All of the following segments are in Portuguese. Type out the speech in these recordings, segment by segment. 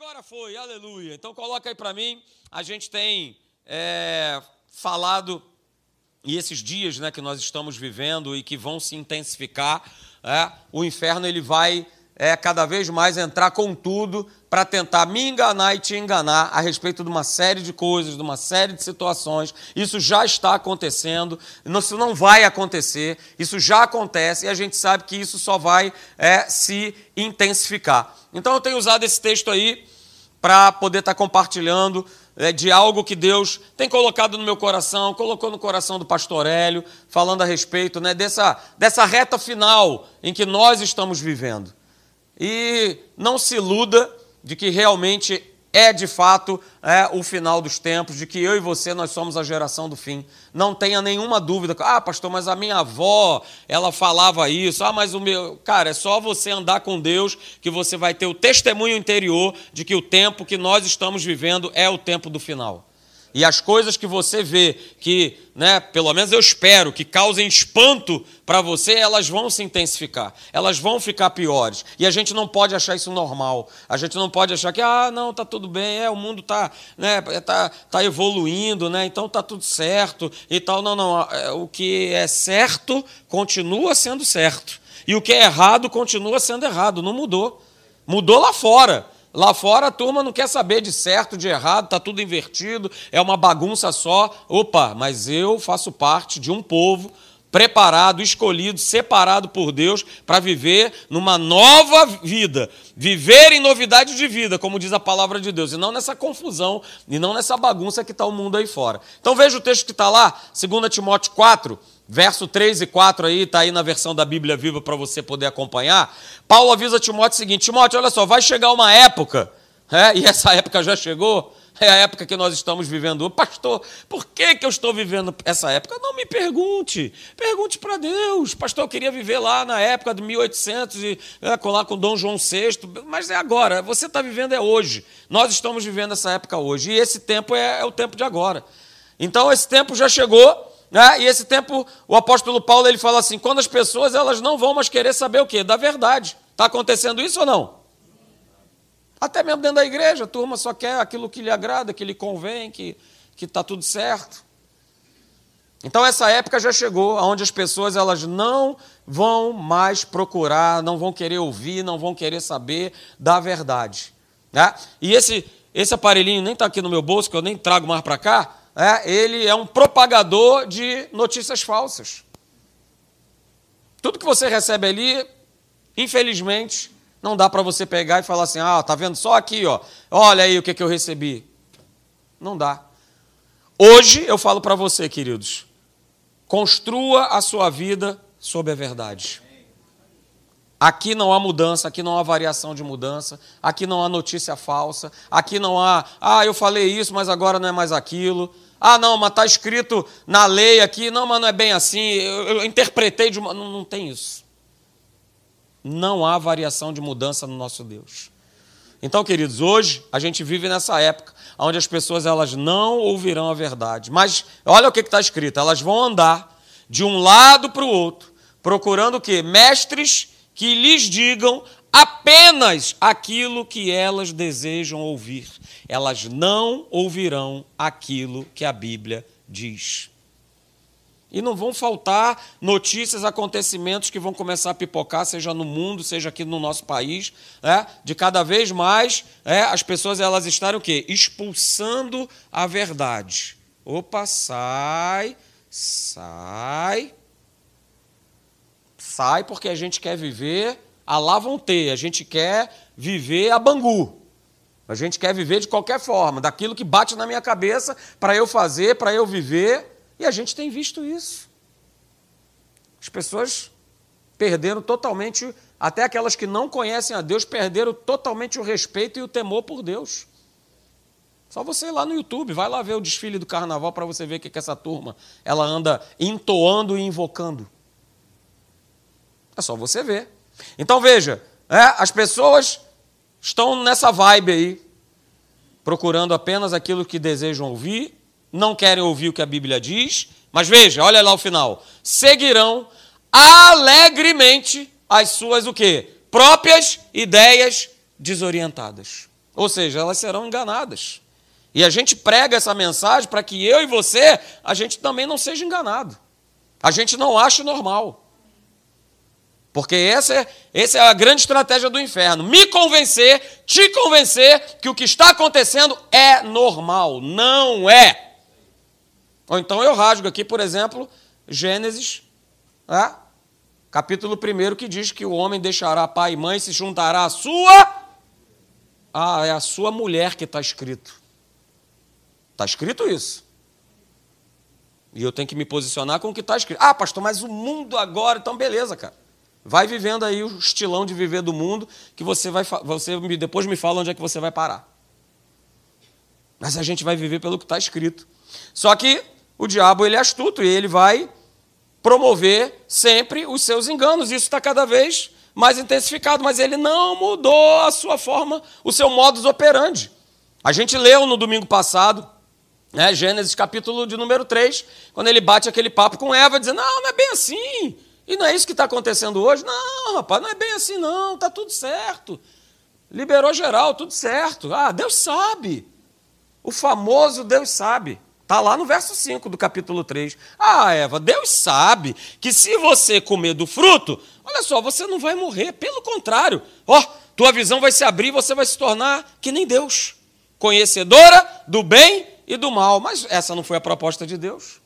Agora foi, aleluia. Então coloca aí para mim. A gente tem é, falado e esses dias, né, que nós estamos vivendo e que vão se intensificar, é, o inferno ele vai é, cada vez mais entrar com tudo para tentar me enganar e te enganar a respeito de uma série de coisas, de uma série de situações. Isso já está acontecendo, isso não vai acontecer, isso já acontece e a gente sabe que isso só vai é, se intensificar. Então eu tenho usado esse texto aí para poder estar tá compartilhando é, de algo que Deus tem colocado no meu coração, colocou no coração do pastor Hélio, falando a respeito né, dessa, dessa reta final em que nós estamos vivendo. E não se iluda de que realmente é de fato é, o final dos tempos, de que eu e você nós somos a geração do fim. Não tenha nenhuma dúvida. Ah, pastor, mas a minha avó, ela falava isso. Ah, mas o meu. Cara, é só você andar com Deus que você vai ter o testemunho interior de que o tempo que nós estamos vivendo é o tempo do final. E as coisas que você vê que, né, pelo menos eu espero, que causem espanto para você, elas vão se intensificar, elas vão ficar piores. E a gente não pode achar isso normal. A gente não pode achar que, ah, não, tá tudo bem, é, o mundo tá, né, tá, tá evoluindo, né, então tá tudo certo e tal. Não, não, é, o que é certo continua sendo certo. E o que é errado continua sendo errado, não mudou. Mudou lá fora. Lá fora a turma não quer saber de certo, de errado, está tudo invertido, é uma bagunça só. Opa, mas eu faço parte de um povo preparado, escolhido, separado por Deus para viver numa nova vida, viver em novidade de vida, como diz a palavra de Deus, e não nessa confusão, e não nessa bagunça que está o mundo aí fora. Então veja o texto que está lá, 2 Timóteo 4, verso 3 e 4 aí, está aí na versão da Bíblia Viva para você poder acompanhar. Paulo avisa Timóteo o seguinte: Timóteo, olha só, vai chegar uma época, é, e essa época já chegou, é a época que nós estamos vivendo. Pastor, por que, que eu estou vivendo essa época? Não me pergunte. Pergunte para Deus. Pastor, eu queria viver lá na época de 1800 e é, lá com Dom João VI. Mas é agora. Você está vivendo é hoje. Nós estamos vivendo essa época hoje. E esse tempo é, é o tempo de agora. Então esse tempo já chegou. Né? E esse tempo, o apóstolo Paulo ele fala assim: quando as pessoas elas não vão mais querer saber o quê? Da verdade. Está acontecendo isso ou não? Até mesmo dentro da igreja, a turma só quer aquilo que lhe agrada, que lhe convém, que está tudo certo. Então essa época já chegou, onde as pessoas elas não vão mais procurar, não vão querer ouvir, não vão querer saber da verdade. Né? E esse, esse aparelhinho nem está aqui no meu bolso, que eu nem trago mais para cá, é, ele é um propagador de notícias falsas. Tudo que você recebe ali, infelizmente, não dá para você pegar e falar assim: ah, tá vendo só aqui, ó. Olha aí o que, que eu recebi. Não dá. Hoje eu falo para você, queridos, construa a sua vida sob a verdade. Aqui não há mudança, aqui não há variação de mudança, aqui não há notícia falsa, aqui não há, ah, eu falei isso, mas agora não é mais aquilo. Ah, não, mas está escrito na lei aqui, não, mas não é bem assim, eu, eu interpretei de uma. Não, não tem isso. Não há variação de mudança no nosso Deus. Então, queridos, hoje a gente vive nessa época onde as pessoas elas não ouvirão a verdade. Mas olha o que está escrito: elas vão andar de um lado para o outro, procurando o quê? Mestres que lhes digam apenas aquilo que elas desejam ouvir. Elas não ouvirão aquilo que a Bíblia diz. E não vão faltar notícias, acontecimentos que vão começar a pipocar, seja no mundo, seja aqui no nosso país, é, de cada vez mais é, as pessoas elas estarem o quê? Expulsando a verdade. Opa, sai, sai. Sai porque a gente quer viver a lá vão ter, a gente quer viver a bangu. A gente quer viver de qualquer forma, daquilo que bate na minha cabeça para eu fazer, para eu viver. E a gente tem visto isso. As pessoas perderam totalmente, até aquelas que não conhecem a Deus, perderam totalmente o respeito e o temor por Deus. Só você ir lá no YouTube, vai lá ver o desfile do carnaval para você ver o que, que essa turma ela anda entoando e invocando. É só você ver. Então veja, é, as pessoas estão nessa vibe aí, procurando apenas aquilo que desejam ouvir não querem ouvir o que a Bíblia diz, mas veja, olha lá o final. Seguirão alegremente as suas o quê? Próprias ideias desorientadas. Ou seja, elas serão enganadas. E a gente prega essa mensagem para que eu e você, a gente também não seja enganado. A gente não ache normal. Porque essa é, essa é a grande estratégia do inferno. Me convencer, te convencer que o que está acontecendo é normal. Não é. Ou então eu rasgo aqui, por exemplo, Gênesis, é? capítulo 1, que diz que o homem deixará pai e mãe e se juntará à sua. Ah, é a sua mulher que está escrito. Está escrito isso. E eu tenho que me posicionar com o que está escrito. Ah, pastor, mas o mundo agora, então beleza, cara. Vai vivendo aí o estilão de viver do mundo, que você vai você depois me fala onde é que você vai parar. Mas a gente vai viver pelo que está escrito. Só que o diabo ele é astuto e ele vai promover sempre os seus enganos. Isso está cada vez mais intensificado, mas ele não mudou a sua forma, o seu modus operandi. A gente leu no domingo passado, né, Gênesis capítulo de número 3, quando ele bate aquele papo com Eva, dizendo: Não, não é bem assim. E não é isso que está acontecendo hoje? Não, rapaz, não é bem assim, não, está tudo certo. Liberou geral, tudo certo. Ah, Deus sabe. O famoso Deus sabe. Está lá no verso 5 do capítulo 3. Ah, Eva, Deus sabe que se você comer do fruto, olha só, você não vai morrer. Pelo contrário, ó, tua visão vai se abrir, você vai se tornar que nem Deus, conhecedora do bem e do mal. Mas essa não foi a proposta de Deus.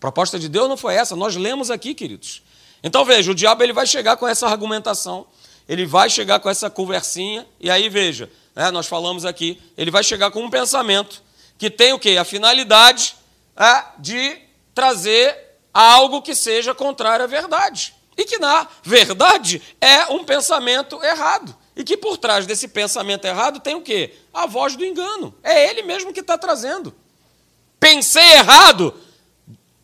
Proposta de Deus não foi essa, nós lemos aqui, queridos. Então veja, o diabo ele vai chegar com essa argumentação, ele vai chegar com essa conversinha, e aí veja, né, nós falamos aqui, ele vai chegar com um pensamento que tem o quê? A finalidade é, de trazer algo que seja contrário à verdade. E que na verdade é um pensamento errado. E que por trás desse pensamento errado tem o quê? A voz do engano. É ele mesmo que está trazendo. Pensei errado,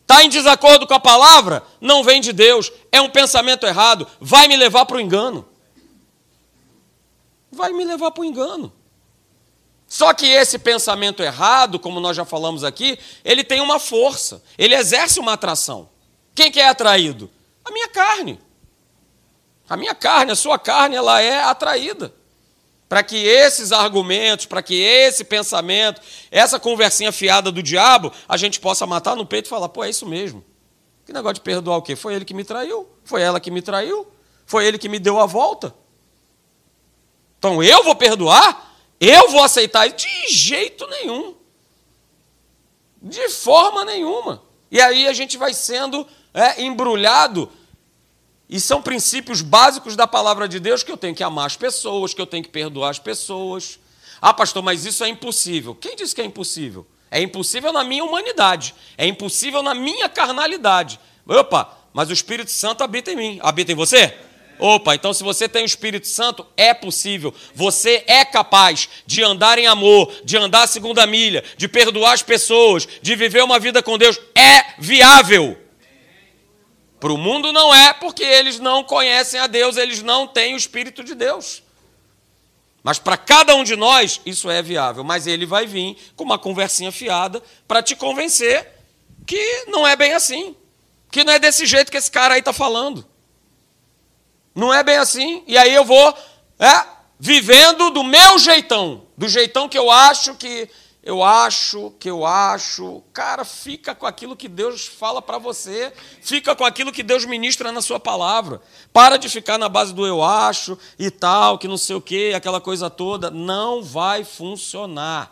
Está em desacordo com a palavra? Não vem de Deus. É um pensamento errado. Vai me levar para o engano. Vai me levar para o engano. Só que esse pensamento errado, como nós já falamos aqui, ele tem uma força. Ele exerce uma atração. Quem que é atraído? A minha carne. A minha carne, a sua carne, ela é atraída para que esses argumentos, para que esse pensamento, essa conversinha fiada do diabo, a gente possa matar no peito e falar: pô, é isso mesmo. Que negócio de perdoar o quê? Foi ele que me traiu, foi ela que me traiu, foi ele que me deu a volta. Então eu vou perdoar? Eu vou aceitar? De jeito nenhum. De forma nenhuma. E aí a gente vai sendo é, embrulhado e são princípios básicos da palavra de Deus que eu tenho que amar as pessoas, que eu tenho que perdoar as pessoas. Ah, pastor, mas isso é impossível. Quem disse que é impossível? É impossível na minha humanidade, é impossível na minha carnalidade. Opa, mas o Espírito Santo habita em mim. Habita em você? Opa, então se você tem o Espírito Santo, é possível. Você é capaz de andar em amor, de andar a segunda milha, de perdoar as pessoas, de viver uma vida com Deus. É viável. Para o mundo não é, porque eles não conhecem a Deus, eles não têm o Espírito de Deus. Mas para cada um de nós, isso é viável. Mas ele vai vir com uma conversinha fiada para te convencer que não é bem assim. Que não é desse jeito que esse cara aí está falando. Não é bem assim. E aí eu vou é, vivendo do meu jeitão. Do jeitão que eu acho que eu acho, que eu acho. Cara, fica com aquilo que Deus fala para você, fica com aquilo que Deus ministra na sua palavra. Para de ficar na base do eu acho e tal, que não sei o que, aquela coisa toda. Não vai funcionar.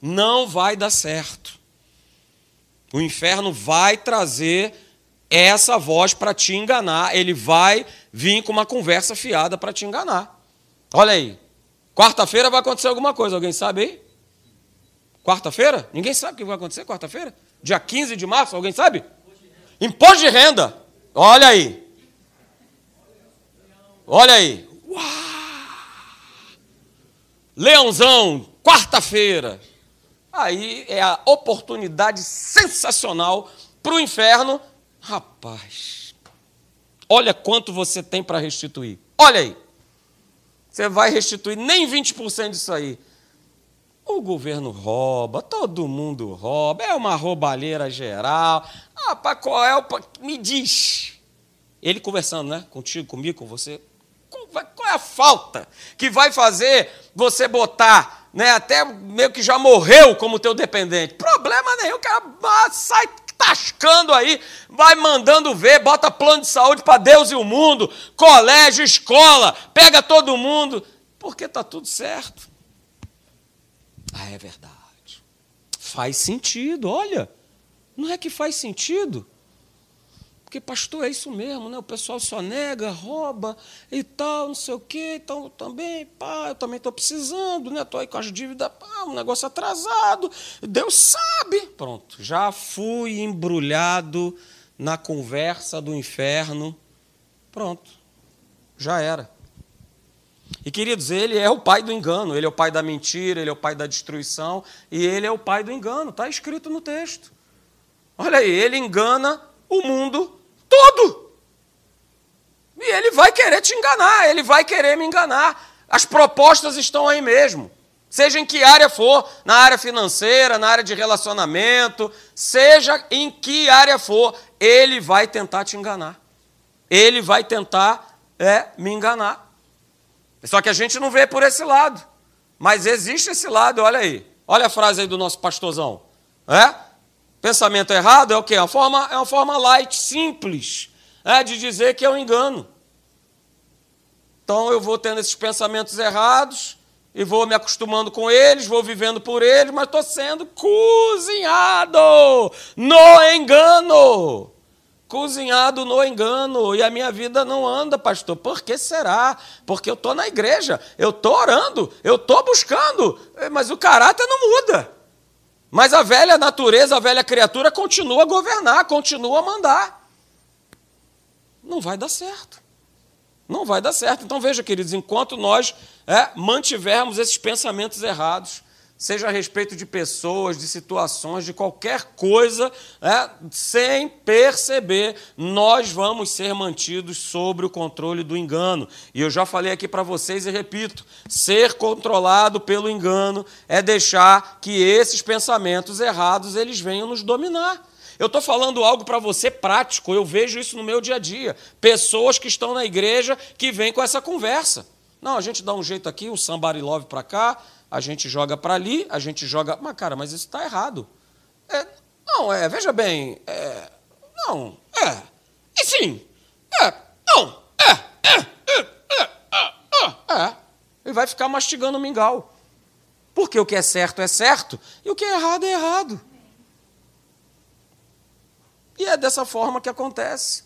Não vai dar certo. O inferno vai trazer essa voz para te enganar, ele vai vir com uma conversa fiada para te enganar. Olha aí. Quarta-feira vai acontecer alguma coisa, alguém sabe aí? Quarta-feira? Ninguém sabe o que vai acontecer quarta-feira? Dia 15 de março, alguém sabe? Imposto de renda. Olha aí. Olha aí. Uau! Leãozão, quarta-feira. Aí é a oportunidade sensacional para o inferno. Rapaz, olha quanto você tem para restituir. Olha aí. Você vai restituir nem 20% disso aí. O governo rouba, todo mundo rouba, é uma roubalheira geral. Ah, para qual é o. Me diz. Ele conversando, né? Contigo, comigo, com você. qual é a falta que vai fazer você botar, né, até meio que já morreu como teu dependente? Problema nenhum, o cara sai tascando aí, vai mandando ver, bota plano de saúde para Deus e o mundo, colégio, escola, pega todo mundo, porque está tudo certo. Ah, é verdade. Faz sentido, olha. Não é que faz sentido? Porque, pastor, é isso mesmo, né? O pessoal só nega, rouba e tal, não sei o quê. Então, também, pá, eu também estou precisando, né? Estou aí com as dívidas, pá, um negócio atrasado. Deus sabe. Pronto, já fui embrulhado na conversa do inferno. Pronto, já era. E, queridos, ele é o pai do engano, ele é o pai da mentira, ele é o pai da destruição e ele é o pai do engano, está escrito no texto. Olha aí, ele engana o mundo todo. E ele vai querer te enganar, ele vai querer me enganar. As propostas estão aí mesmo. Seja em que área for, na área financeira, na área de relacionamento, seja em que área for, ele vai tentar te enganar. Ele vai tentar é, me enganar. Só que a gente não vê por esse lado. Mas existe esse lado, olha aí. Olha a frase aí do nosso pastorzão. É? Pensamento errado é o quê? É uma forma, é uma forma light, simples, é, de dizer que é um engano. Então eu vou tendo esses pensamentos errados e vou me acostumando com eles, vou vivendo por eles, mas estou sendo cozinhado no engano cozinhado no engano e a minha vida não anda, pastor. Por que será? Porque eu estou na igreja, eu estou orando, eu estou buscando, mas o caráter não muda. Mas a velha natureza, a velha criatura continua a governar, continua a mandar. Não vai dar certo. Não vai dar certo. Então veja, queridos, enquanto nós é, mantivermos esses pensamentos errados, seja a respeito de pessoas, de situações, de qualquer coisa, é, sem perceber, nós vamos ser mantidos sobre o controle do engano. E eu já falei aqui para vocês e repito: ser controlado pelo engano é deixar que esses pensamentos errados eles venham nos dominar. Eu estou falando algo para você prático, eu vejo isso no meu dia a dia. Pessoas que estão na igreja que vêm com essa conversa. Não, a gente dá um jeito aqui, um somebody love para cá, a gente joga para ali, a gente joga. Mas, cara, mas isso está errado. É, não, é, veja bem. É, não, é. E sim. É, não, é, é, é, é, é, é. é. Ele vai ficar mastigando o mingau. Porque o que é certo é certo e o que é errado é errado. E é dessa forma que acontece.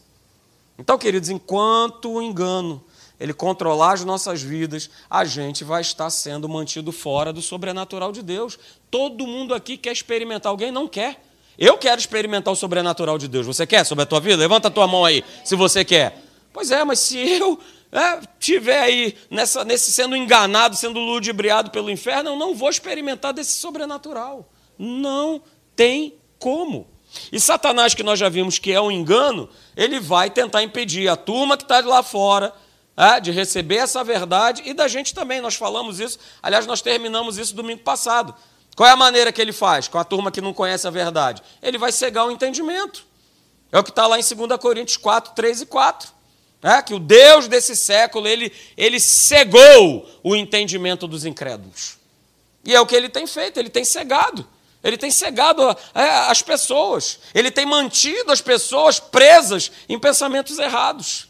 Então, queridos, enquanto o engano ele controlar as nossas vidas, a gente vai estar sendo mantido fora do sobrenatural de Deus. Todo mundo aqui quer experimentar, alguém não quer. Eu quero experimentar o sobrenatural de Deus. Você quer sobre a tua vida? Levanta a tua mão aí, se você quer. Pois é, mas se eu é, tiver aí nessa, nesse sendo enganado, sendo ludibriado pelo inferno, eu não vou experimentar desse sobrenatural. Não tem como. E Satanás, que nós já vimos que é um engano, ele vai tentar impedir a turma que está lá fora de receber essa verdade e da gente também. Nós falamos isso, aliás, nós terminamos isso domingo passado. Qual é a maneira que ele faz com a turma que não conhece a verdade? Ele vai cegar o entendimento. É o que está lá em 2 Coríntios 4, 3 e 4. É, que o Deus desse século, ele, ele cegou o entendimento dos incrédulos. E é o que ele tem feito, ele tem cegado. Ele tem cegado é, as pessoas. Ele tem mantido as pessoas presas em pensamentos errados.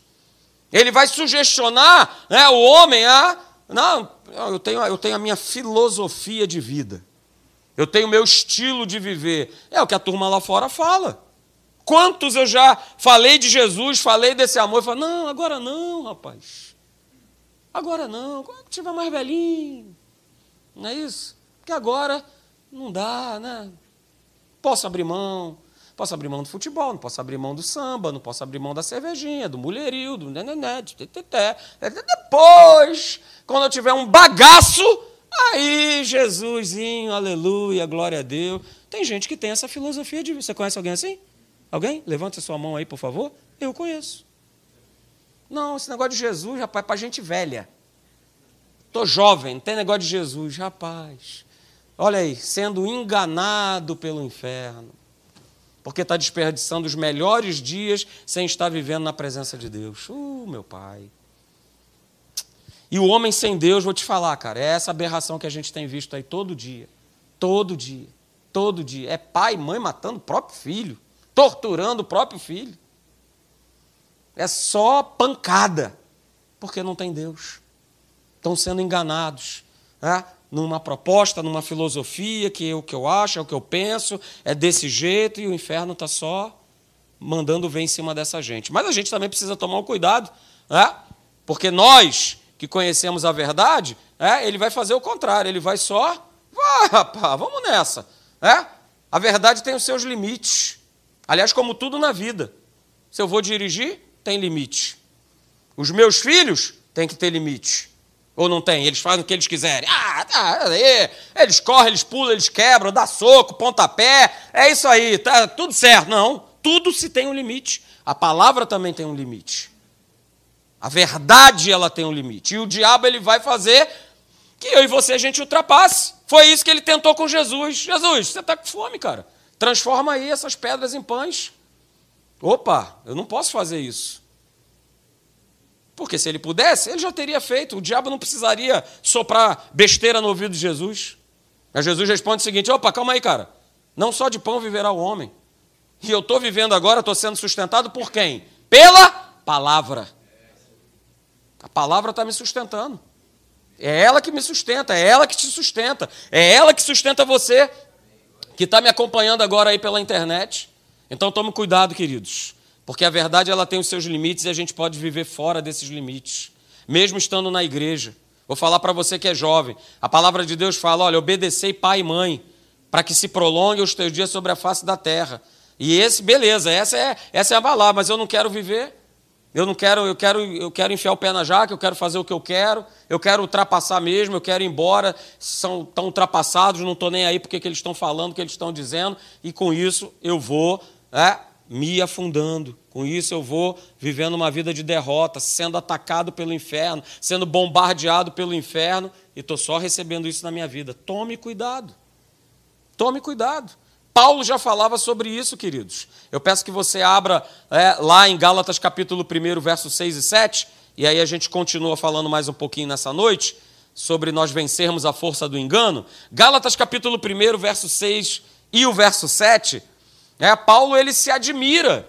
Ele vai sugestionar né, o homem a. Não, eu tenho, eu tenho a minha filosofia de vida. Eu tenho o meu estilo de viver. É o que a turma lá fora fala. Quantos eu já falei de Jesus, falei desse amor, e falei, não, agora não, rapaz. Agora não, quando tiver mais velhinho. Não é isso? Porque agora não dá, né? Posso abrir mão, Posso abrir mão do futebol, não posso abrir mão do samba, não posso abrir mão da cervejinha, do mulherio, do nenené, de teté. Depois, quando eu tiver um bagaço, aí, Jesusinho, aleluia, glória a Deus. Tem gente que tem essa filosofia de. Você conhece alguém assim? Alguém? Levante a sua mão aí, por favor. Eu conheço. Não, esse negócio de Jesus, rapaz, é para gente velha. Estou jovem, não tem negócio de Jesus, rapaz. Olha aí, sendo enganado pelo inferno porque está desperdiçando os melhores dias sem estar vivendo na presença de Deus. Uh, meu pai. E o homem sem Deus, vou te falar, cara, é essa aberração que a gente tem visto aí todo dia. Todo dia. Todo dia. É pai e mãe matando o próprio filho, torturando o próprio filho. É só pancada, porque não tem Deus. Estão sendo enganados. Né? Numa proposta, numa filosofia, que é o que eu acho, é o que eu penso, é desse jeito, e o inferno está só mandando ver em cima dessa gente. Mas a gente também precisa tomar um cuidado, né? porque nós que conhecemos a verdade, é, ele vai fazer o contrário, ele vai só. Vai, rapaz, vamos nessa. É? A verdade tem os seus limites. Aliás, como tudo na vida. Se eu vou dirigir, tem limite. Os meus filhos têm que ter limite. Ou não tem? Eles fazem o que eles quiserem. Ah, tá. Eles correm, eles pulam, eles quebram, dá soco, pontapé. É isso aí, tá tudo certo. Não, tudo se tem um limite. A palavra também tem um limite. A verdade ela tem um limite. E o diabo ele vai fazer que eu e você a gente ultrapasse. Foi isso que ele tentou com Jesus. Jesus, você está com fome, cara. Transforma aí essas pedras em pães. Opa, eu não posso fazer isso. Porque se ele pudesse, ele já teria feito. O diabo não precisaria soprar besteira no ouvido de Jesus. Mas Jesus responde o seguinte: opa, calma aí, cara. Não só de pão viverá o homem. E eu estou vivendo agora, estou sendo sustentado por quem? Pela palavra. A palavra está me sustentando. É ela que me sustenta, é ela que te sustenta, é ela que sustenta você que está me acompanhando agora aí pela internet. Então tome cuidado, queridos, porque a verdade ela tem os seus limites e a gente pode viver fora desses limites, mesmo estando na igreja. Vou falar para você que é jovem. A palavra de Deus fala: olha, obedecei pai e mãe, para que se prolongue os teus dias sobre a face da terra. E esse, beleza, essa é, essa é a palavra, mas eu não quero viver. Eu não quero, eu quero, eu quero enfiar o pé na jaca, eu quero fazer o que eu quero, eu quero ultrapassar mesmo, eu quero ir embora, são tão ultrapassados, não estou nem aí porque que eles estão falando, o que eles estão dizendo, e com isso eu vou é, me afundando. Com isso eu vou vivendo uma vida de derrota, sendo atacado pelo inferno, sendo bombardeado pelo inferno, e estou só recebendo isso na minha vida. Tome cuidado. Tome cuidado. Paulo já falava sobre isso, queridos. Eu peço que você abra é, lá em Gálatas capítulo 1, versos 6 e 7, e aí a gente continua falando mais um pouquinho nessa noite sobre nós vencermos a força do engano. Gálatas capítulo 1, verso 6 e o verso 7, é, Paulo ele se admira,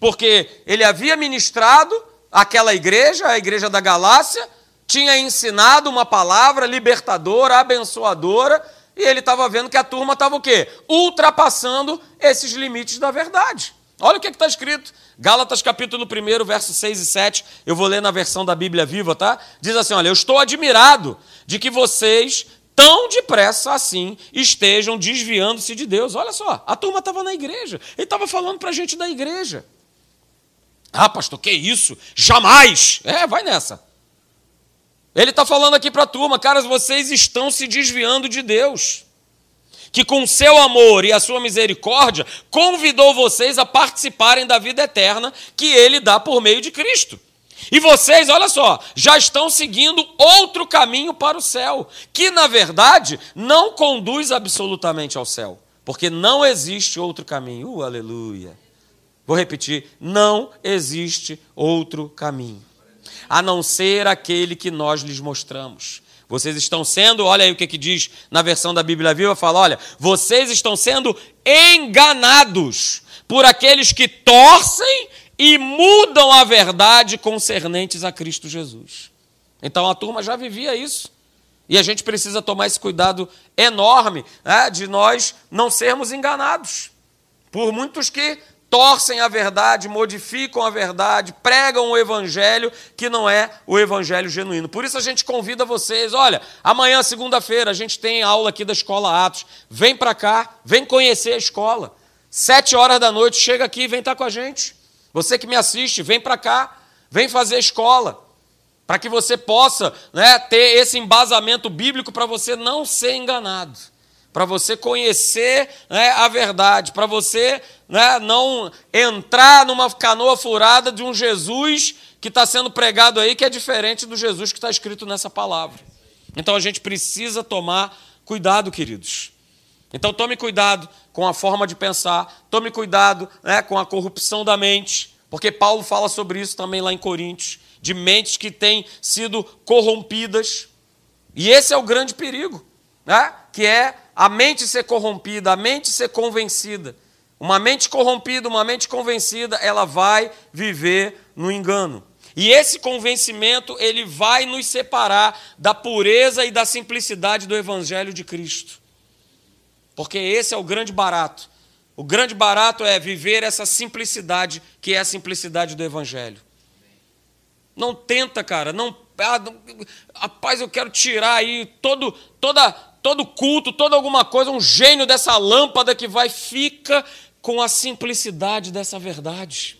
porque ele havia ministrado aquela igreja, a igreja da Galácia, tinha ensinado uma palavra libertadora, abençoadora, e ele estava vendo que a turma estava o quê? Ultrapassando esses limites da verdade. Olha o que é está escrito. Gálatas capítulo 1, versos 6 e 7. Eu vou ler na versão da Bíblia viva, tá? Diz assim: olha, eu estou admirado de que vocês tão depressa assim estejam desviando-se de Deus. Olha só, a turma estava na igreja. Ele estava falando para a gente da igreja. Ah, pastor, que isso? Jamais! É, vai nessa. Ele está falando aqui para a turma, caras, vocês estão se desviando de Deus. Que com seu amor e a sua misericórdia convidou vocês a participarem da vida eterna que ele dá por meio de Cristo. E vocês, olha só, já estão seguindo outro caminho para o céu, que na verdade não conduz absolutamente ao céu, porque não existe outro caminho. Uh, aleluia. Vou repetir: não existe outro caminho a não ser aquele que nós lhes mostramos. Vocês estão sendo, olha aí o que, que diz na versão da Bíblia Viva, fala, olha, vocês estão sendo enganados por aqueles que torcem e mudam a verdade concernentes a Cristo Jesus. Então a turma já vivia isso. E a gente precisa tomar esse cuidado enorme né, de nós não sermos enganados por muitos que torcem a verdade, modificam a verdade, pregam o evangelho que não é o evangelho genuíno. Por isso a gente convida vocês, olha, amanhã, segunda-feira, a gente tem aula aqui da Escola Atos. Vem para cá, vem conhecer a escola. Sete horas da noite, chega aqui e vem estar tá com a gente. Você que me assiste, vem para cá, vem fazer escola. Para que você possa né, ter esse embasamento bíblico para você não ser enganado para você conhecer né, a verdade, para você né, não entrar numa canoa furada de um Jesus que está sendo pregado aí, que é diferente do Jesus que está escrito nessa palavra. Então a gente precisa tomar cuidado, queridos. Então tome cuidado com a forma de pensar, tome cuidado né, com a corrupção da mente, Porque Paulo fala sobre isso também lá em Coríntios, de mentes que têm sido corrompidas. E esse é o grande perigo, né? que é a mente ser corrompida, a mente ser convencida. Uma mente corrompida, uma mente convencida, ela vai viver no engano. E esse convencimento, ele vai nos separar da pureza e da simplicidade do evangelho de Cristo. Porque esse é o grande barato. O grande barato é viver essa simplicidade, que é a simplicidade do evangelho. Não tenta, cara, não, ah, não rapaz, eu quero tirar aí todo toda todo culto, toda alguma coisa, um gênio dessa lâmpada que vai fica com a simplicidade dessa verdade.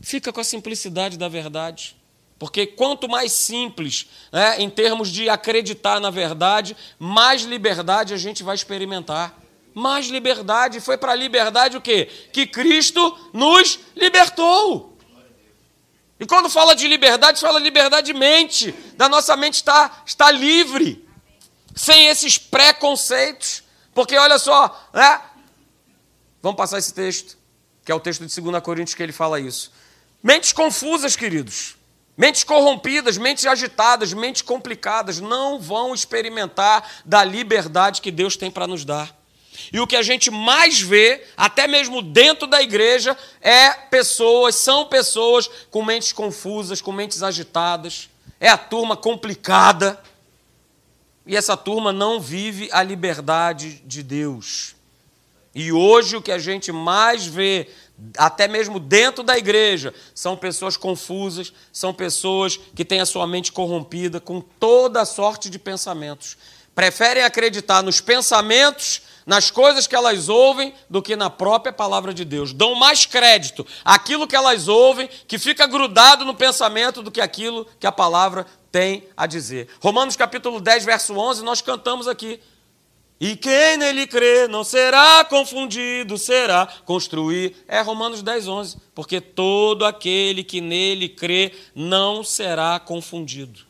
Fica com a simplicidade da verdade. Porque quanto mais simples, né, em termos de acreditar na verdade, mais liberdade a gente vai experimentar. Mais liberdade. Foi para a liberdade o quê? Que Cristo nos libertou. E quando fala de liberdade, fala liberdade de mente. Da nossa mente está, está livre. Sem esses preconceitos. Porque olha só, né? Vamos passar esse texto, que é o texto de 2 Coríntios que ele fala isso. Mentes confusas, queridos. Mentes corrompidas, mentes agitadas, mentes complicadas não vão experimentar da liberdade que Deus tem para nos dar. E o que a gente mais vê, até mesmo dentro da igreja, é pessoas, são pessoas com mentes confusas, com mentes agitadas. É a turma complicada. E essa turma não vive a liberdade de Deus. E hoje o que a gente mais vê, até mesmo dentro da igreja, são pessoas confusas, são pessoas que têm a sua mente corrompida com toda sorte de pensamentos. Preferem acreditar nos pensamentos, nas coisas que elas ouvem, do que na própria palavra de Deus. Dão mais crédito àquilo que elas ouvem, que fica grudado no pensamento, do que aquilo que a palavra tem a dizer. Romanos capítulo 10, verso 11, nós cantamos aqui. E quem nele crê não será confundido, será construir. É Romanos 10, 11. Porque todo aquele que nele crê não será confundido.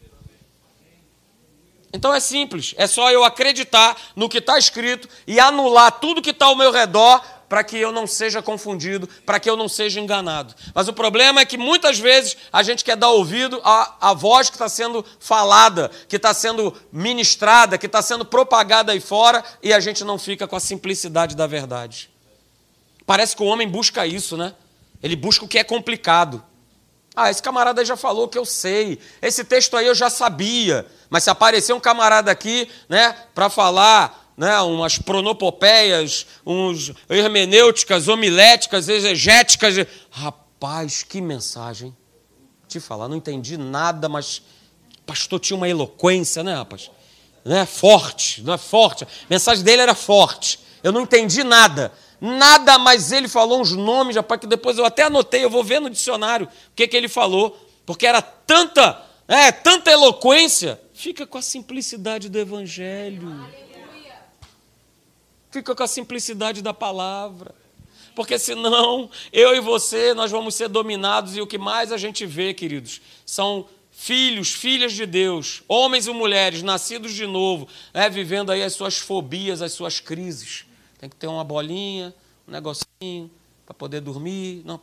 Então é simples, é só eu acreditar no que está escrito e anular tudo que está ao meu redor para que eu não seja confundido, para que eu não seja enganado. Mas o problema é que muitas vezes a gente quer dar ouvido à, à voz que está sendo falada, que está sendo ministrada, que está sendo propagada aí fora e a gente não fica com a simplicidade da verdade. Parece que o homem busca isso, né? Ele busca o que é complicado. Ah, esse camarada aí já falou que eu sei. Esse texto aí eu já sabia. Mas se aparecer um camarada aqui, né, para falar né, umas pronopopeias, uns hermenêuticas, homiléticas, exegéticas. Rapaz, que mensagem. Te falar, não entendi nada, mas pastor tinha uma eloquência, né, rapaz? Né, forte, não é forte. A mensagem dele era forte. Eu não entendi nada. Nada, mas ele falou uns nomes, rapaz, que depois eu até anotei, eu vou ver no dicionário o que, que ele falou, porque era tanta, é, tanta eloquência. Fica com a simplicidade do evangelho. Fica com a simplicidade da palavra. Porque senão, eu e você, nós vamos ser dominados, e o que mais a gente vê, queridos, são filhos, filhas de Deus, homens e mulheres, nascidos de novo, né, vivendo aí as suas fobias, as suas crises. Tem que ter uma bolinha, um negocinho para poder dormir. Não,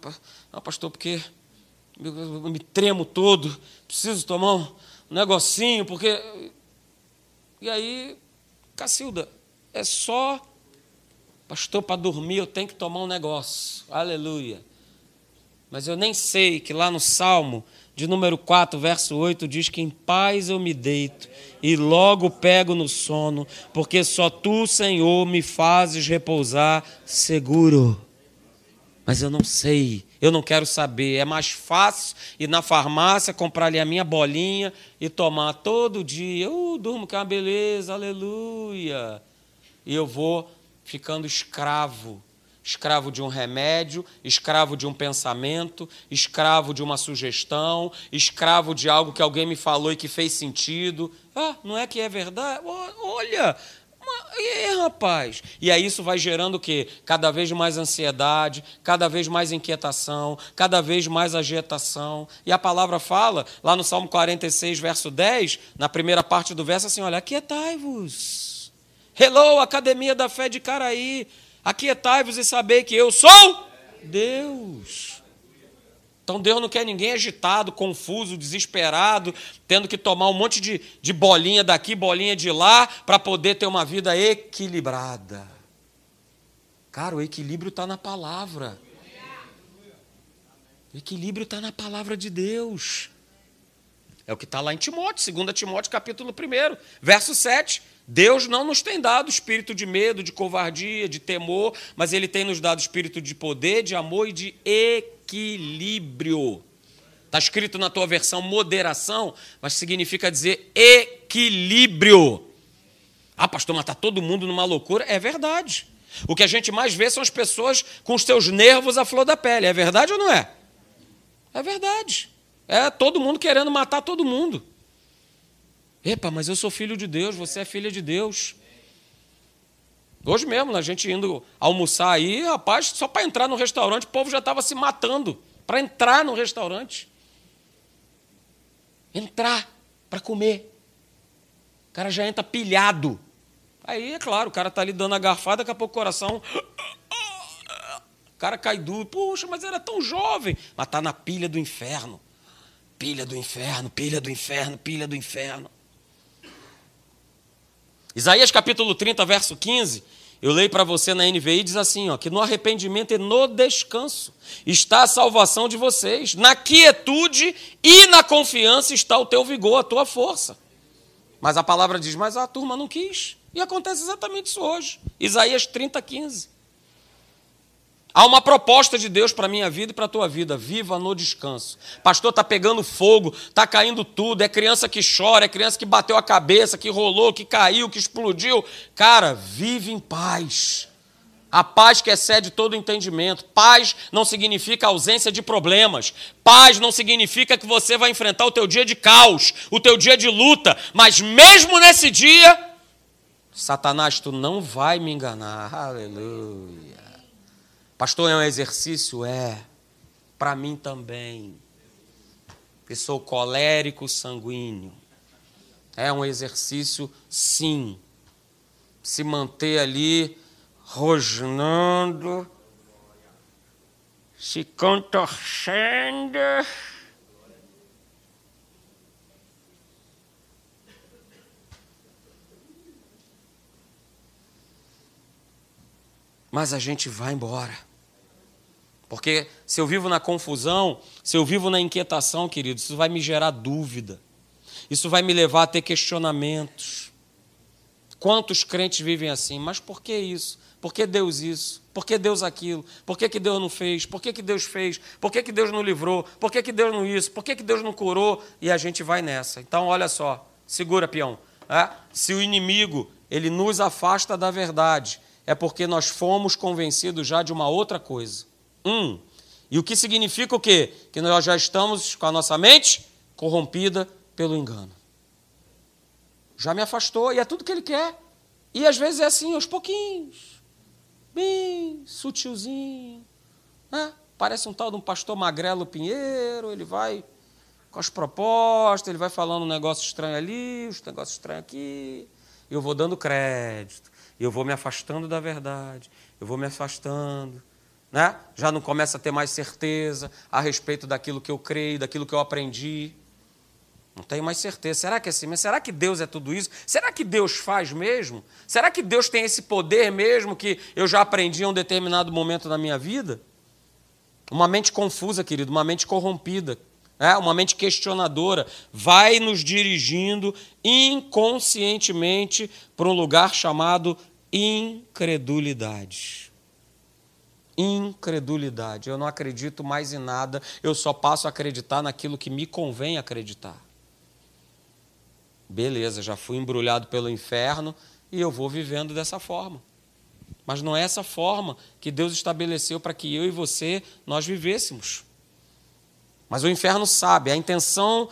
não, pastor, porque eu me tremo todo, preciso tomar um negocinho, porque. E aí, Cacilda, é só Pastor, para dormir eu tenho que tomar um negócio. Aleluia. Mas eu nem sei que lá no Salmo, de número 4, verso 8, diz que em paz eu me deito e logo pego no sono, porque só tu, Senhor, me fazes repousar seguro. Mas eu não sei, eu não quero saber. É mais fácil ir na farmácia, comprar ali a minha bolinha e tomar todo dia. Eu uh, durmo que é uma beleza, aleluia. E eu vou ficando escravo. Escravo de um remédio, escravo de um pensamento, escravo de uma sugestão, escravo de algo que alguém me falou e que fez sentido. Ah, não é que é verdade? Olha, é, rapaz. E aí isso vai gerando o quê? Cada vez mais ansiedade, cada vez mais inquietação, cada vez mais agitação. E a palavra fala, lá no Salmo 46, verso 10, na primeira parte do verso, assim: olha, aquietai-vos Hello, Academia da Fé de Caraí. Aquietai-vos e sabei que eu sou Deus. Então Deus não quer ninguém agitado, confuso, desesperado, tendo que tomar um monte de, de bolinha daqui, bolinha de lá, para poder ter uma vida equilibrada. Cara, o equilíbrio está na palavra. O equilíbrio está na palavra de Deus. É o que está lá em Timóteo, 2 Timóteo, capítulo 1, verso 7. Deus não nos tem dado espírito de medo, de covardia, de temor, mas Ele tem nos dado espírito de poder, de amor e de equilíbrio. Está escrito na tua versão moderação, mas significa dizer equilíbrio. Ah, pastor, mas está todo mundo numa loucura? É verdade. O que a gente mais vê são as pessoas com os seus nervos à flor da pele. É verdade ou não é? É verdade. É todo mundo querendo matar todo mundo. Epa, mas eu sou filho de Deus, você é filha de Deus. Hoje mesmo, a gente indo almoçar aí, rapaz, só para entrar no restaurante, o povo já estava se matando para entrar no restaurante. Entrar para comer. O cara já entra pilhado. Aí, é claro, o cara está ali dando a garfada, daqui a pouco o coração. O cara cai duro. Puxa, mas era tão jovem. Mas está na pilha do inferno. Pilha do inferno, pilha do inferno, pilha do inferno. Isaías capítulo 30, verso 15, eu leio para você na NVI, diz assim, ó, que no arrependimento e no descanso está a salvação de vocês. Na quietude e na confiança está o teu vigor, a tua força. Mas a palavra diz, mas a turma não quis. E acontece exatamente isso hoje. Isaías 30, 15. Há uma proposta de Deus para a minha vida e para a tua vida. Viva no descanso. Pastor, está pegando fogo, está caindo tudo. É criança que chora, é criança que bateu a cabeça, que rolou, que caiu, que explodiu. Cara, vive em paz. A paz que excede todo entendimento. Paz não significa ausência de problemas. Paz não significa que você vai enfrentar o teu dia de caos, o teu dia de luta. Mas mesmo nesse dia, Satanás, tu não vai me enganar. Aleluia. Pastor, é um exercício? É. Para mim também. Eu sou colérico sanguíneo. É um exercício, sim. Se manter ali rosnando, se contorcendo. Mas a gente vai embora. Porque se eu vivo na confusão, se eu vivo na inquietação, querido, isso vai me gerar dúvida. Isso vai me levar a ter questionamentos. Quantos crentes vivem assim? Mas por que isso? Por que Deus isso? Por que Deus aquilo? Por que, que Deus não fez? Por que, que Deus fez? Por que, que Deus não livrou? Por que, que Deus não isso? Por que, que Deus não curou? E a gente vai nessa. Então, olha só, segura, peão. É? Se o inimigo ele nos afasta da verdade, é porque nós fomos convencidos já de uma outra coisa. Um. E o que significa o quê? Que nós já estamos com a nossa mente corrompida pelo engano. Já me afastou, e é tudo que ele quer. E às vezes é assim, aos pouquinhos. Bem sutilzinho. Né? Parece um tal de um pastor magrelo Pinheiro, ele vai com as propostas, ele vai falando um negócio estranho ali, um negócio estranho aqui. Eu vou dando crédito, eu vou me afastando da verdade, eu vou me afastando né? já não começa a ter mais certeza a respeito daquilo que eu creio, daquilo que eu aprendi. Não tenho mais certeza. Será que é assim? Mas será que Deus é tudo isso? Será que Deus faz mesmo? Será que Deus tem esse poder mesmo que eu já aprendi em um determinado momento da minha vida? Uma mente confusa, querido, uma mente corrompida, né? uma mente questionadora, vai nos dirigindo inconscientemente para um lugar chamado incredulidade incredulidade. Eu não acredito mais em nada, eu só passo a acreditar naquilo que me convém acreditar. Beleza, já fui embrulhado pelo inferno e eu vou vivendo dessa forma. Mas não é essa forma que Deus estabeleceu para que eu e você nós vivêssemos. Mas o inferno sabe, a intenção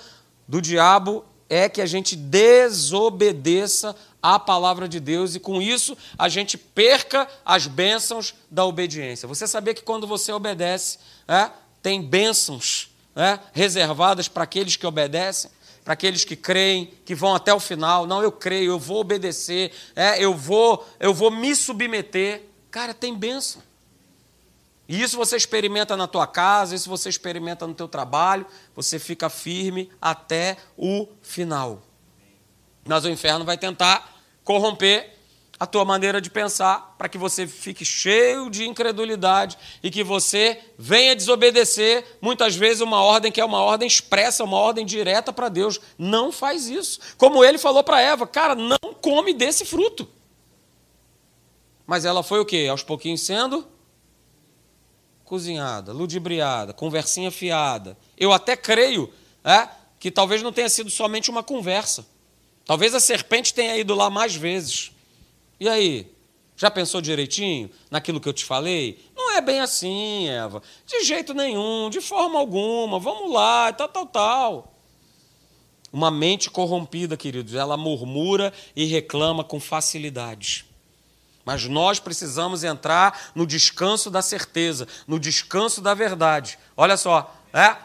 do diabo é que a gente desobedeça à palavra de Deus e com isso a gente perca as bênçãos da obediência. Você sabia que quando você obedece, é, tem bênçãos é, reservadas para aqueles que obedecem? Para aqueles que creem, que vão até o final, não, eu creio, eu vou obedecer, é, eu vou, eu vou me submeter. Cara, tem bênção. E isso você experimenta na tua casa, isso você experimenta no teu trabalho, você fica firme até o final. Mas o inferno vai tentar corromper a tua maneira de pensar para que você fique cheio de incredulidade e que você venha desobedecer muitas vezes uma ordem que é uma ordem expressa, uma ordem direta para Deus. Não faz isso. Como ele falou para Eva, cara, não come desse fruto. Mas ela foi o quê? Aos pouquinhos sendo cozinhada, ludibriada, conversinha fiada. Eu até creio é, que talvez não tenha sido somente uma conversa. Talvez a serpente tenha ido lá mais vezes e aí? Já pensou direitinho naquilo que eu te falei? Não é bem assim, Eva. De jeito nenhum, de forma alguma. Vamos lá, tal, tal, tal. Uma mente corrompida, queridos, ela murmura e reclama com facilidade. Mas nós precisamos entrar no descanso da certeza, no descanso da verdade. Olha só, é?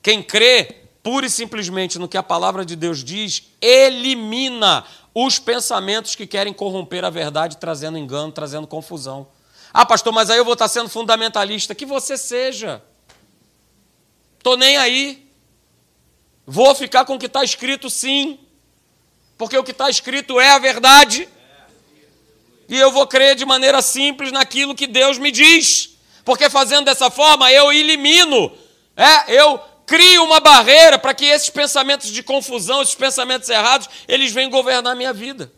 Quem crê pura e simplesmente no que a palavra de Deus diz, elimina os pensamentos que querem corromper a verdade, trazendo engano, trazendo confusão. Ah, pastor, mas aí eu vou estar sendo fundamentalista. Que você seja. Estou nem aí. Vou ficar com o que está escrito, sim. Porque o que está escrito é a verdade. E eu vou crer de maneira simples naquilo que Deus me diz. Porque fazendo dessa forma, eu elimino, é, eu crio uma barreira para que esses pensamentos de confusão, esses pensamentos errados, eles venham governar a minha vida.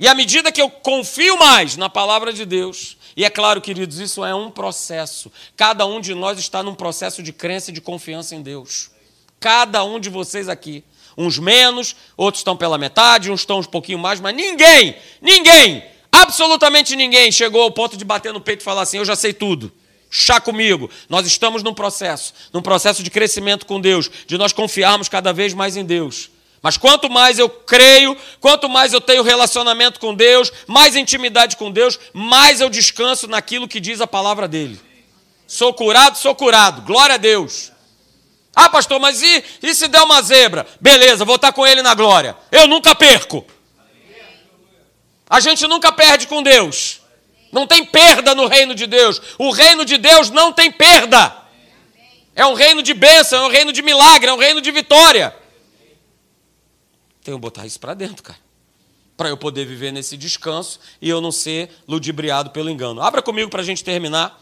E à medida que eu confio mais na palavra de Deus, e é claro, queridos, isso é um processo. Cada um de nós está num processo de crença e de confiança em Deus. Cada um de vocês aqui. Uns menos, outros estão pela metade, uns estão um pouquinho mais, mas ninguém, ninguém, absolutamente ninguém chegou ao ponto de bater no peito e falar assim: eu já sei tudo chá comigo. Nós estamos num processo, num processo de crescimento com Deus, de nós confiarmos cada vez mais em Deus. Mas quanto mais eu creio, quanto mais eu tenho relacionamento com Deus, mais intimidade com Deus, mais eu descanso naquilo que diz a palavra dele. Sou curado, sou curado. Glória a Deus. Ah, pastor, mas e, e se der uma zebra? Beleza, vou estar com ele na glória. Eu nunca perco. A gente nunca perde com Deus. Não tem perda no reino de Deus. O reino de Deus não tem perda. É um reino de bênção, é um reino de milagre, é um reino de vitória. Tenho que botar isso para dentro, cara. Para eu poder viver nesse descanso e eu não ser ludibriado pelo engano. Abra comigo para a gente terminar.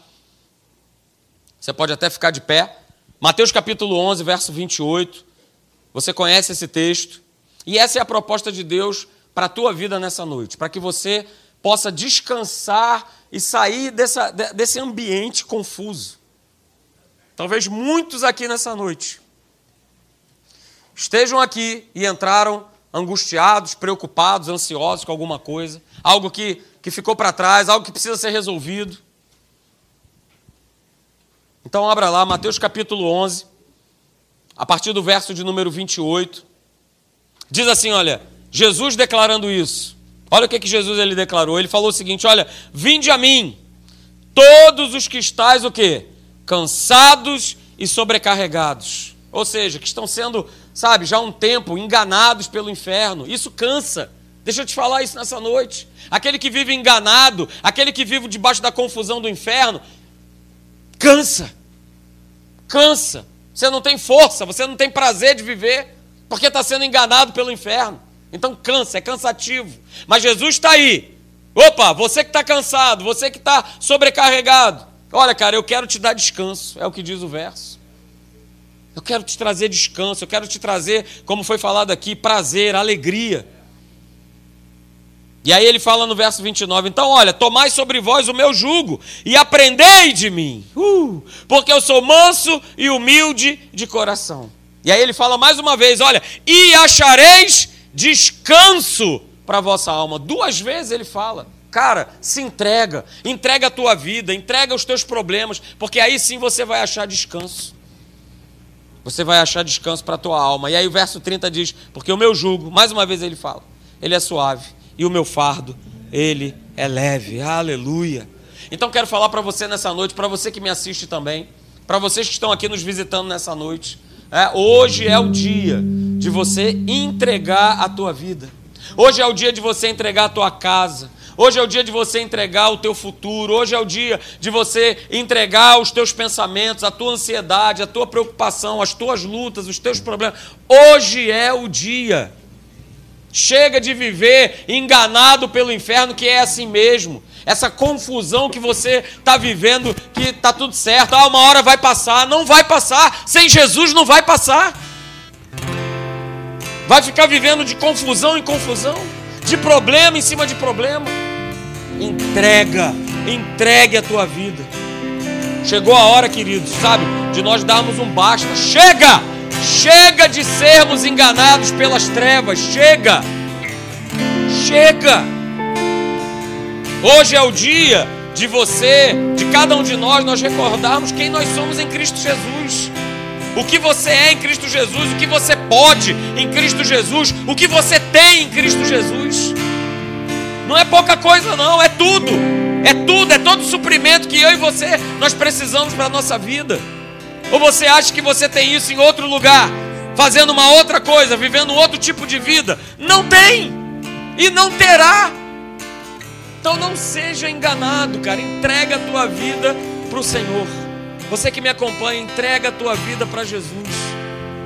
Você pode até ficar de pé. Mateus capítulo 11, verso 28. Você conhece esse texto. E essa é a proposta de Deus para a tua vida nessa noite. Para que você possa descansar e sair dessa, desse ambiente confuso. Talvez muitos aqui nessa noite estejam aqui e entraram angustiados, preocupados, ansiosos com alguma coisa, algo que, que ficou para trás, algo que precisa ser resolvido. Então, abra lá, Mateus capítulo 11, a partir do verso de número 28. Diz assim: Olha, Jesus declarando isso. Olha o que, que Jesus ele declarou. Ele falou o seguinte: olha, vinde a mim, todos os que estáis o quê? Cansados e sobrecarregados. Ou seja, que estão sendo, sabe, já há um tempo enganados pelo inferno. Isso cansa. Deixa eu te falar isso nessa noite. Aquele que vive enganado, aquele que vive debaixo da confusão do inferno, cansa. Cansa. Você não tem força, você não tem prazer de viver, porque está sendo enganado pelo inferno. Então cansa, é cansativo. Mas Jesus está aí. Opa, você que está cansado, você que está sobrecarregado. Olha, cara, eu quero te dar descanso, é o que diz o verso. Eu quero te trazer descanso, eu quero te trazer, como foi falado aqui, prazer, alegria. E aí ele fala no verso 29, então olha, tomai sobre vós o meu jugo e aprendei de mim, uh, porque eu sou manso e humilde de coração. E aí ele fala mais uma vez, olha, e achareis descanso para a vossa alma. Duas vezes ele fala. Cara, se entrega, entrega a tua vida, entrega os teus problemas, porque aí sim você vai achar descanso. Você vai achar descanso para a tua alma. E aí o verso 30 diz: Porque o meu jugo, mais uma vez ele fala, ele é suave, e o meu fardo, ele é leve. Aleluia. Então quero falar para você nessa noite, para você que me assiste também, para vocês que estão aqui nos visitando nessa noite. É, hoje é o dia de você entregar a tua vida. Hoje é o dia de você entregar a tua casa. Hoje é o dia de você entregar o teu futuro. Hoje é o dia de você entregar os teus pensamentos, a tua ansiedade, a tua preocupação, as tuas lutas, os teus problemas. Hoje é o dia. Chega de viver enganado pelo inferno, que é assim mesmo. Essa confusão que você está vivendo, que está tudo certo. Ah, uma hora vai passar. Não vai passar. Sem Jesus não vai passar. Vai ficar vivendo de confusão em confusão, de problema em cima de problema. Entrega, entregue a tua vida. Chegou a hora, queridos, sabe, de nós darmos um basta. Chega! Chega de sermos enganados pelas trevas. Chega! Chega! Hoje é o dia de você, de cada um de nós, nós recordarmos quem nós somos em Cristo Jesus o que você é em Cristo Jesus, o que você pode em Cristo Jesus, o que você tem em Cristo Jesus. Não é pouca coisa, não, é tudo. É tudo, é todo o suprimento que eu e você nós precisamos para a nossa vida. Ou você acha que você tem isso em outro lugar, fazendo uma outra coisa, vivendo outro tipo de vida? Não tem e não terá. Então não seja enganado, cara. Entrega a tua vida para o Senhor. Você que me acompanha, entrega a tua vida para Jesus.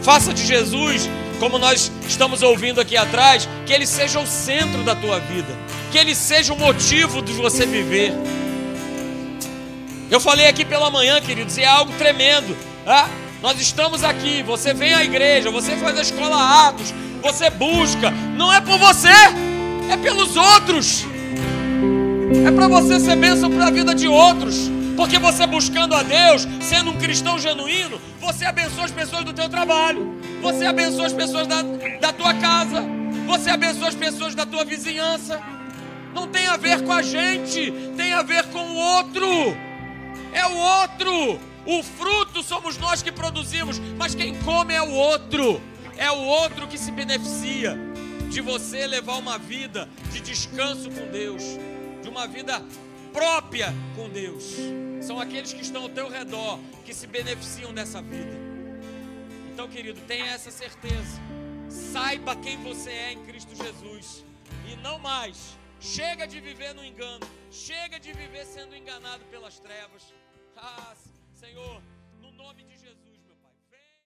Faça de Jesus, como nós estamos ouvindo aqui atrás, que ele seja o centro da tua vida, que ele seja o motivo de você viver. Eu falei aqui pela manhã, queridos, e é algo tremendo. Ah, nós estamos aqui, você vem à igreja, você faz a escola Atos, você busca, não é por você, é pelos outros. É para você ser bênção para a vida de outros. Porque você buscando a Deus, sendo um cristão genuíno, você abençoa as pessoas do teu trabalho, você abençoa as pessoas da, da tua casa, você abençoa as pessoas da tua vizinhança. Não tem a ver com a gente, tem a ver com o outro. É o outro. O fruto somos nós que produzimos, mas quem come é o outro. É o outro que se beneficia de você levar uma vida de descanso com Deus, de uma vida própria com Deus. São aqueles que estão ao teu redor que se beneficiam dessa vida. Então, querido, tenha essa certeza. Saiba quem você é em Cristo Jesus. E não mais. Chega de viver no engano. Chega de viver sendo enganado pelas trevas. Ah, Senhor,